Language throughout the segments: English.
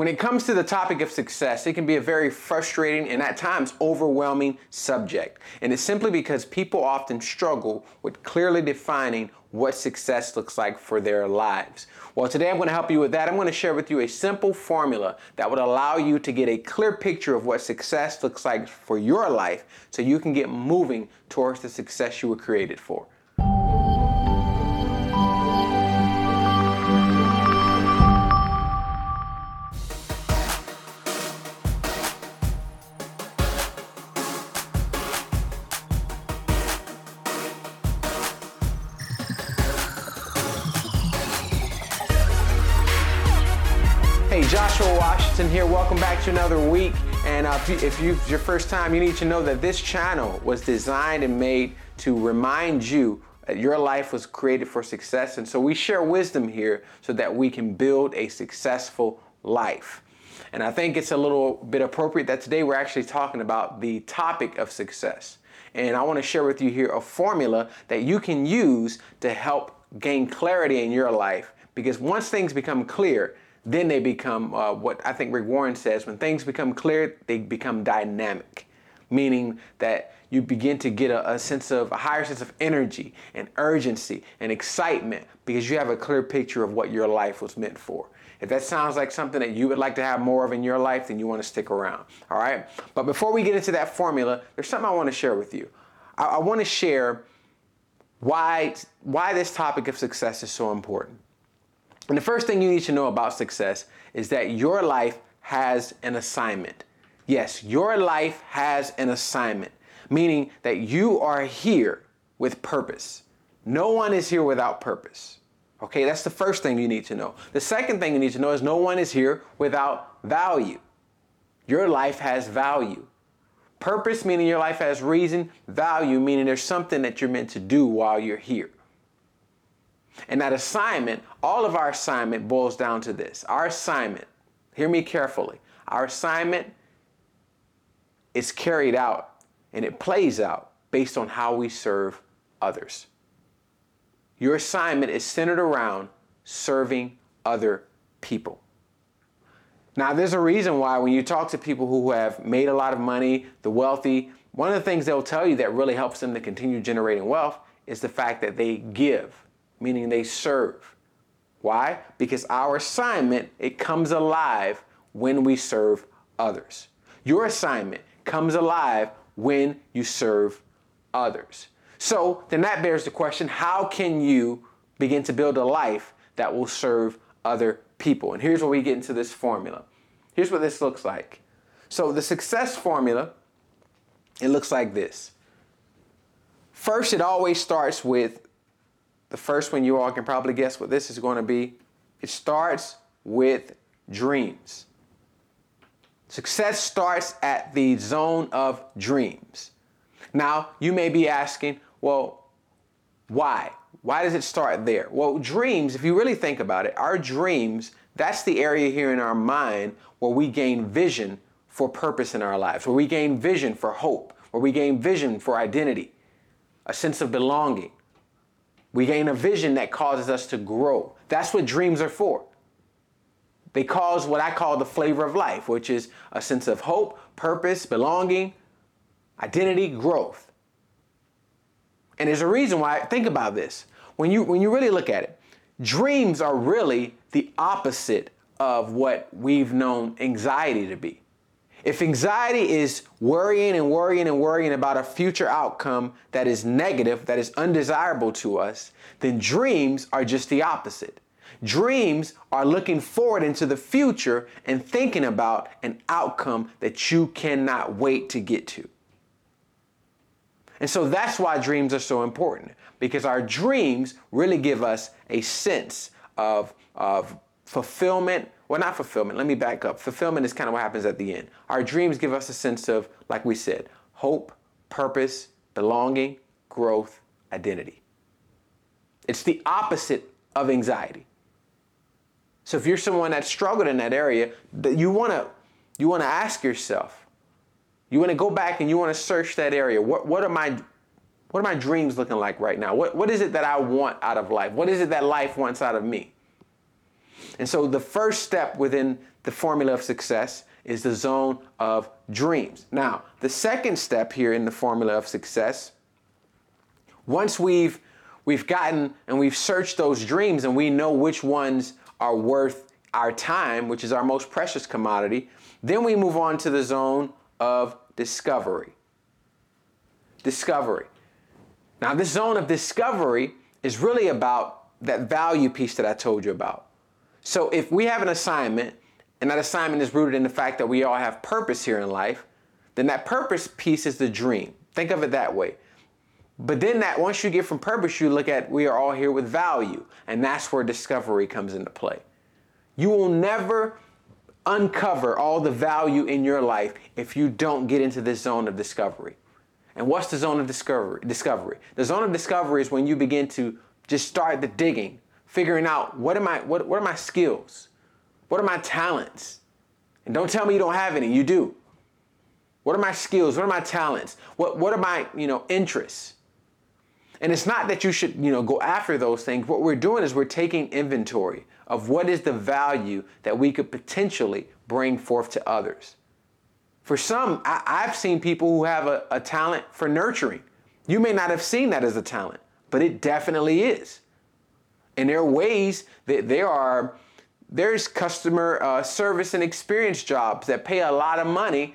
When it comes to the topic of success, it can be a very frustrating and at times overwhelming subject. And it's simply because people often struggle with clearly defining what success looks like for their lives. Well, today I'm going to help you with that. I'm going to share with you a simple formula that would allow you to get a clear picture of what success looks like for your life so you can get moving towards the success you were created for. Another week. And uh, if, you, if your first time, you need to know that this channel was designed and made to remind you that your life was created for success. And so we share wisdom here so that we can build a successful life. And I think it's a little bit appropriate that today we're actually talking about the topic of success. And I want to share with you here a formula that you can use to help gain clarity in your life. Because once things become clear, then they become uh, what I think Rick Warren says when things become clear, they become dynamic, meaning that you begin to get a, a, sense of a higher sense of energy and urgency and excitement because you have a clear picture of what your life was meant for. If that sounds like something that you would like to have more of in your life, then you want to stick around. All right. But before we get into that formula, there's something I want to share with you. I, I want to share why why this topic of success is so important. And the first thing you need to know about success is that your life has an assignment. Yes, your life has an assignment, meaning that you are here with purpose. No one is here without purpose. Okay, that's the first thing you need to know. The second thing you need to know is no one is here without value. Your life has value. Purpose meaning your life has reason, value meaning there's something that you're meant to do while you're here. And that assignment, all of our assignment boils down to this. Our assignment, hear me carefully, our assignment is carried out and it plays out based on how we serve others. Your assignment is centered around serving other people. Now, there's a reason why when you talk to people who have made a lot of money, the wealthy, one of the things they'll tell you that really helps them to continue generating wealth is the fact that they give meaning they serve. Why? Because our assignment, it comes alive when we serve others. Your assignment comes alive when you serve others. So then that bears the question how can you begin to build a life that will serve other people? And here's where we get into this formula. Here's what this looks like. So the success formula, it looks like this. First, it always starts with the first one you all can probably guess what this is going to be. It starts with dreams. Success starts at the zone of dreams. Now, you may be asking, well, why? Why does it start there? Well, dreams, if you really think about it, our dreams, that's the area here in our mind where we gain vision for purpose in our lives, where we gain vision for hope, where we gain vision for identity, a sense of belonging. We gain a vision that causes us to grow. That's what dreams are for. They cause what I call the flavor of life, which is a sense of hope, purpose, belonging, identity, growth. And there's a reason why, think about this. When you, when you really look at it, dreams are really the opposite of what we've known anxiety to be. If anxiety is worrying and worrying and worrying about a future outcome that is negative, that is undesirable to us, then dreams are just the opposite. Dreams are looking forward into the future and thinking about an outcome that you cannot wait to get to. And so that's why dreams are so important because our dreams really give us a sense of, of fulfillment, well, not fulfillment. Let me back up. Fulfillment is kind of what happens at the end. Our dreams give us a sense of, like we said, hope, purpose, belonging, growth, identity. It's the opposite of anxiety. So if you're someone that's struggled in that area, you want to you want to ask yourself. You want to go back and you want to search that area. What what are my what are my dreams looking like right now? What what is it that I want out of life? What is it that life wants out of me? And so the first step within the formula of success is the zone of dreams. Now, the second step here in the formula of success, once we've we've gotten and we've searched those dreams and we know which ones are worth our time, which is our most precious commodity, then we move on to the zone of discovery. Discovery. Now, this zone of discovery is really about that value piece that I told you about. So, if we have an assignment and that assignment is rooted in the fact that we all have purpose here in life, then that purpose piece is the dream. Think of it that way. But then that once you get from purpose, you look at we are all here with value, and that's where discovery comes into play. You will never uncover all the value in your life if you don't get into this zone of discovery. And what's the zone of discovery? Discovery. The zone of discovery is when you begin to just start the digging, figuring out what am I what, what are my skills? What are my talents? And don't tell me you don't have any, you do. What are my skills? What are my talents? What what are my, you know, interests? And it's not that you should, you know, go after those things. What we're doing is we're taking inventory of what is the value that we could potentially bring forth to others. For some, I, have seen people who have a, a talent for nurturing. You may not have seen that as a talent, but it definitely is. And there are ways that there are there's customer uh, service and experience jobs that pay a lot of money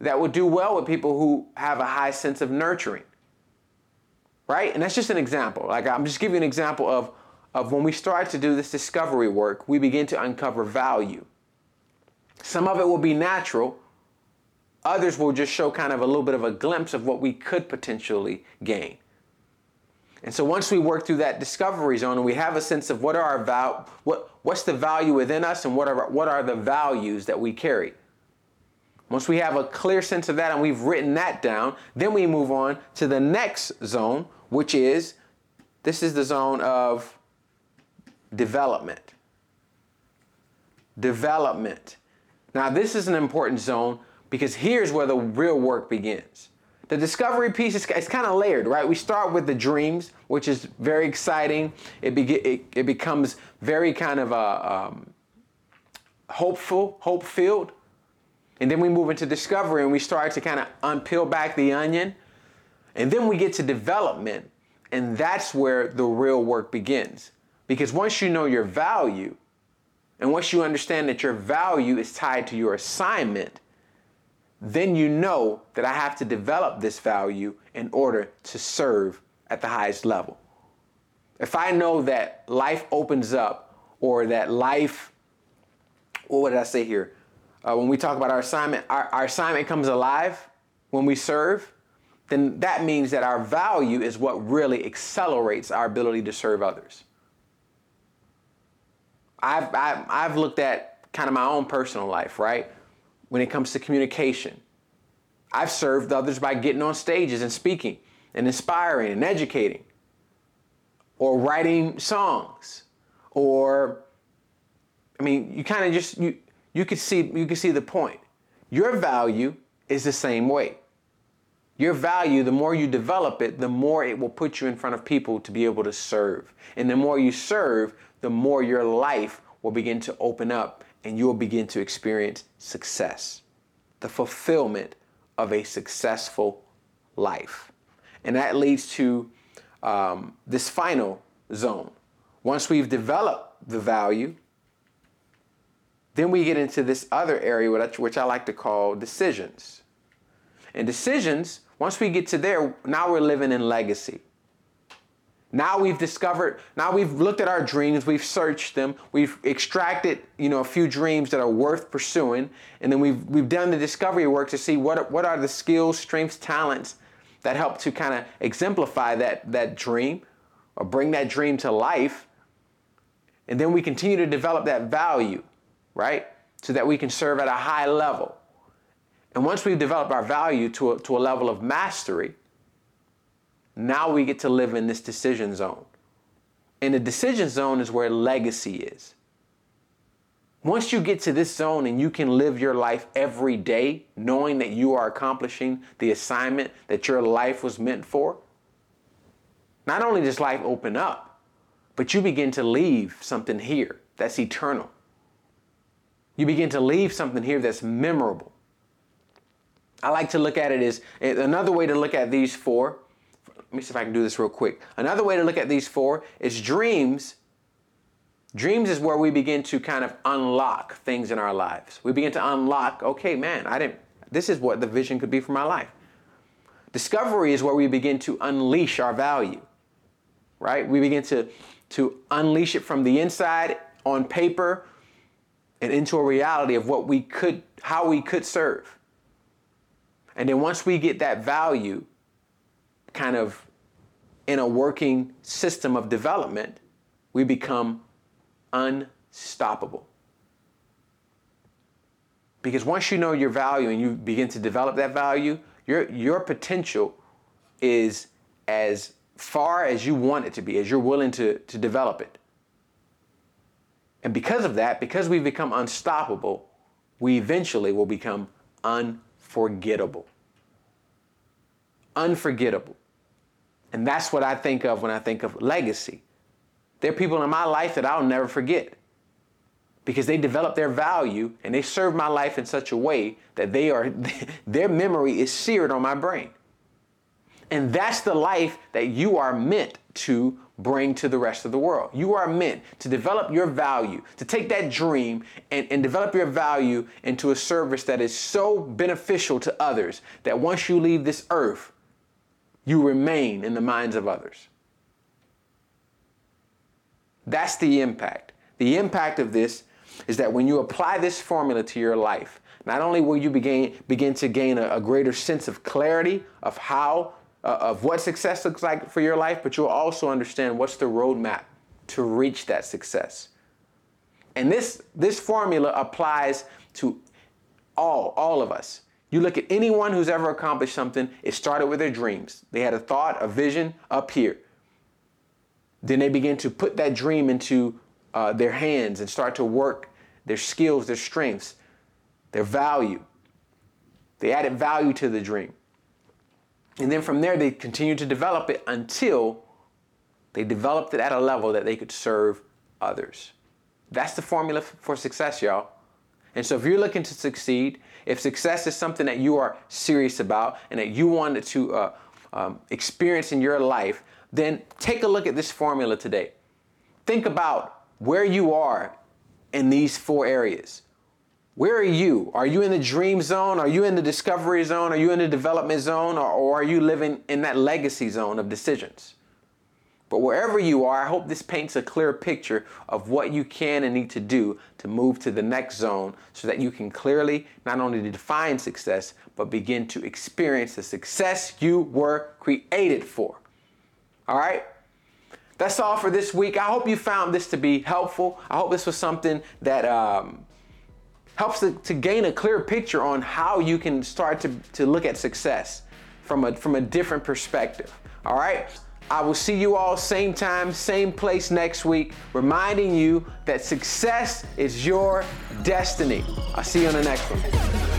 that would do well with people who have a high sense of nurturing. Right? And that's just an example. Like I'm just giving an example of, of when we start to do this discovery work, we begin to uncover value. Some of it will be natural, others will just show kind of a little bit of a glimpse of what we could potentially gain. And so once we work through that discovery zone and we have a sense of what are our val- what what's the value within us and what are what are the values that we carry. Once we have a clear sense of that and we've written that down, then we move on to the next zone, which is this is the zone of development. Development. Now, this is an important zone because here's where the real work begins. The discovery piece is it's kind of layered, right? We start with the dreams, which is very exciting. It, be, it, it becomes very kind of a, uh, um, hopeful, hope filled. And then we move into discovery and we start to kind of unpeel back the onion. And then we get to development. And that's where the real work begins. Because once you know your value, and once you understand that your value is tied to your assignment, then you know that I have to develop this value in order to serve at the highest level. If I know that life opens up or that life, what did I say here? Uh, when we talk about our assignment, our, our assignment comes alive when we serve, then that means that our value is what really accelerates our ability to serve others. I've, I've, I've looked at kind of my own personal life, right? When it comes to communication. I've served others by getting on stages and speaking and inspiring and educating or writing songs or I mean you kind of just you you could see you can see the point. Your value is the same way. Your value, the more you develop it, the more it will put you in front of people to be able to serve. And the more you serve, the more your life will begin to open up and you will begin to experience success, the fulfillment of a successful life. And that leads to um, this final zone. Once we've developed the value, then we get into this other area, which I like to call decisions. And decisions, once we get to there, now we're living in legacy. Now we've discovered, now we've looked at our dreams, we've searched them, we've extracted, you know, a few dreams that are worth pursuing, and then we've we've done the discovery work to see what what are the skills, strengths, talents that help to kind of exemplify that that dream or bring that dream to life. And then we continue to develop that value, right? So that we can serve at a high level. And once we've developed our value to a, to a level of mastery, now we get to live in this decision zone. And the decision zone is where legacy is. Once you get to this zone and you can live your life every day knowing that you are accomplishing the assignment that your life was meant for, not only does life open up, but you begin to leave something here that's eternal. You begin to leave something here that's memorable. I like to look at it as another way to look at these four. Let me see if I can do this real quick. Another way to look at these four is dreams. Dreams is where we begin to kind of unlock things in our lives. We begin to unlock, okay, man, I didn't, this is what the vision could be for my life. Discovery is where we begin to unleash our value, right? We begin to, to unleash it from the inside on paper and into a reality of what we could, how we could serve. And then once we get that value kind of in a working system of development, we become unstoppable. Because once you know your value and you begin to develop that value, your, your potential is as far as you want it to be, as you're willing to, to develop it. And because of that, because we've become unstoppable, we eventually will become unforgettable. Unforgettable. And that's what I think of when I think of legacy. There are people in my life that I'll never forget because they developed their value and they served my life in such a way that they are their memory is seared on my brain. And that's the life that you are meant to bring to the rest of the world. You are meant to develop your value, to take that dream and, and develop your value into a service that is so beneficial to others that once you leave this earth, you remain in the minds of others. That's the impact. The impact of this is that when you apply this formula to your life, not only will you begin, begin to gain a, a greater sense of clarity of how uh, of what success looks like for your life, but you'll also understand what's the roadmap to reach that success. And this, this formula applies to all, all of us. You look at anyone who's ever accomplished something, it started with their dreams. They had a thought, a vision up here. Then they begin to put that dream into uh, their hands and start to work their skills, their strengths, their value. They added value to the dream. And then from there, they continued to develop it until they developed it at a level that they could serve others. That's the formula for success, y'all. And so if you're looking to succeed, if success is something that you are serious about and that you wanted to uh, um, experience in your life, then take a look at this formula today. Think about where you are in these four areas. Where are you? Are you in the dream zone? Are you in the discovery zone? Are you in the development zone? Or, or, are you living in that legacy zone of decisions? But wherever you are, I hope this paints a clear picture of what you can and need to do to move to the next zone so that you can clearly not only define success, but begin to experience the success you were created for. All right? That's all for this week. I hope you found this to be helpful. I hope this was something that. Um, helps to, to gain a clear picture on how you can start to, to look at success from a, from a different perspective. All right? I will see you all same time, same place next week, reminding you that success is your destiny. I'll see you on the next one.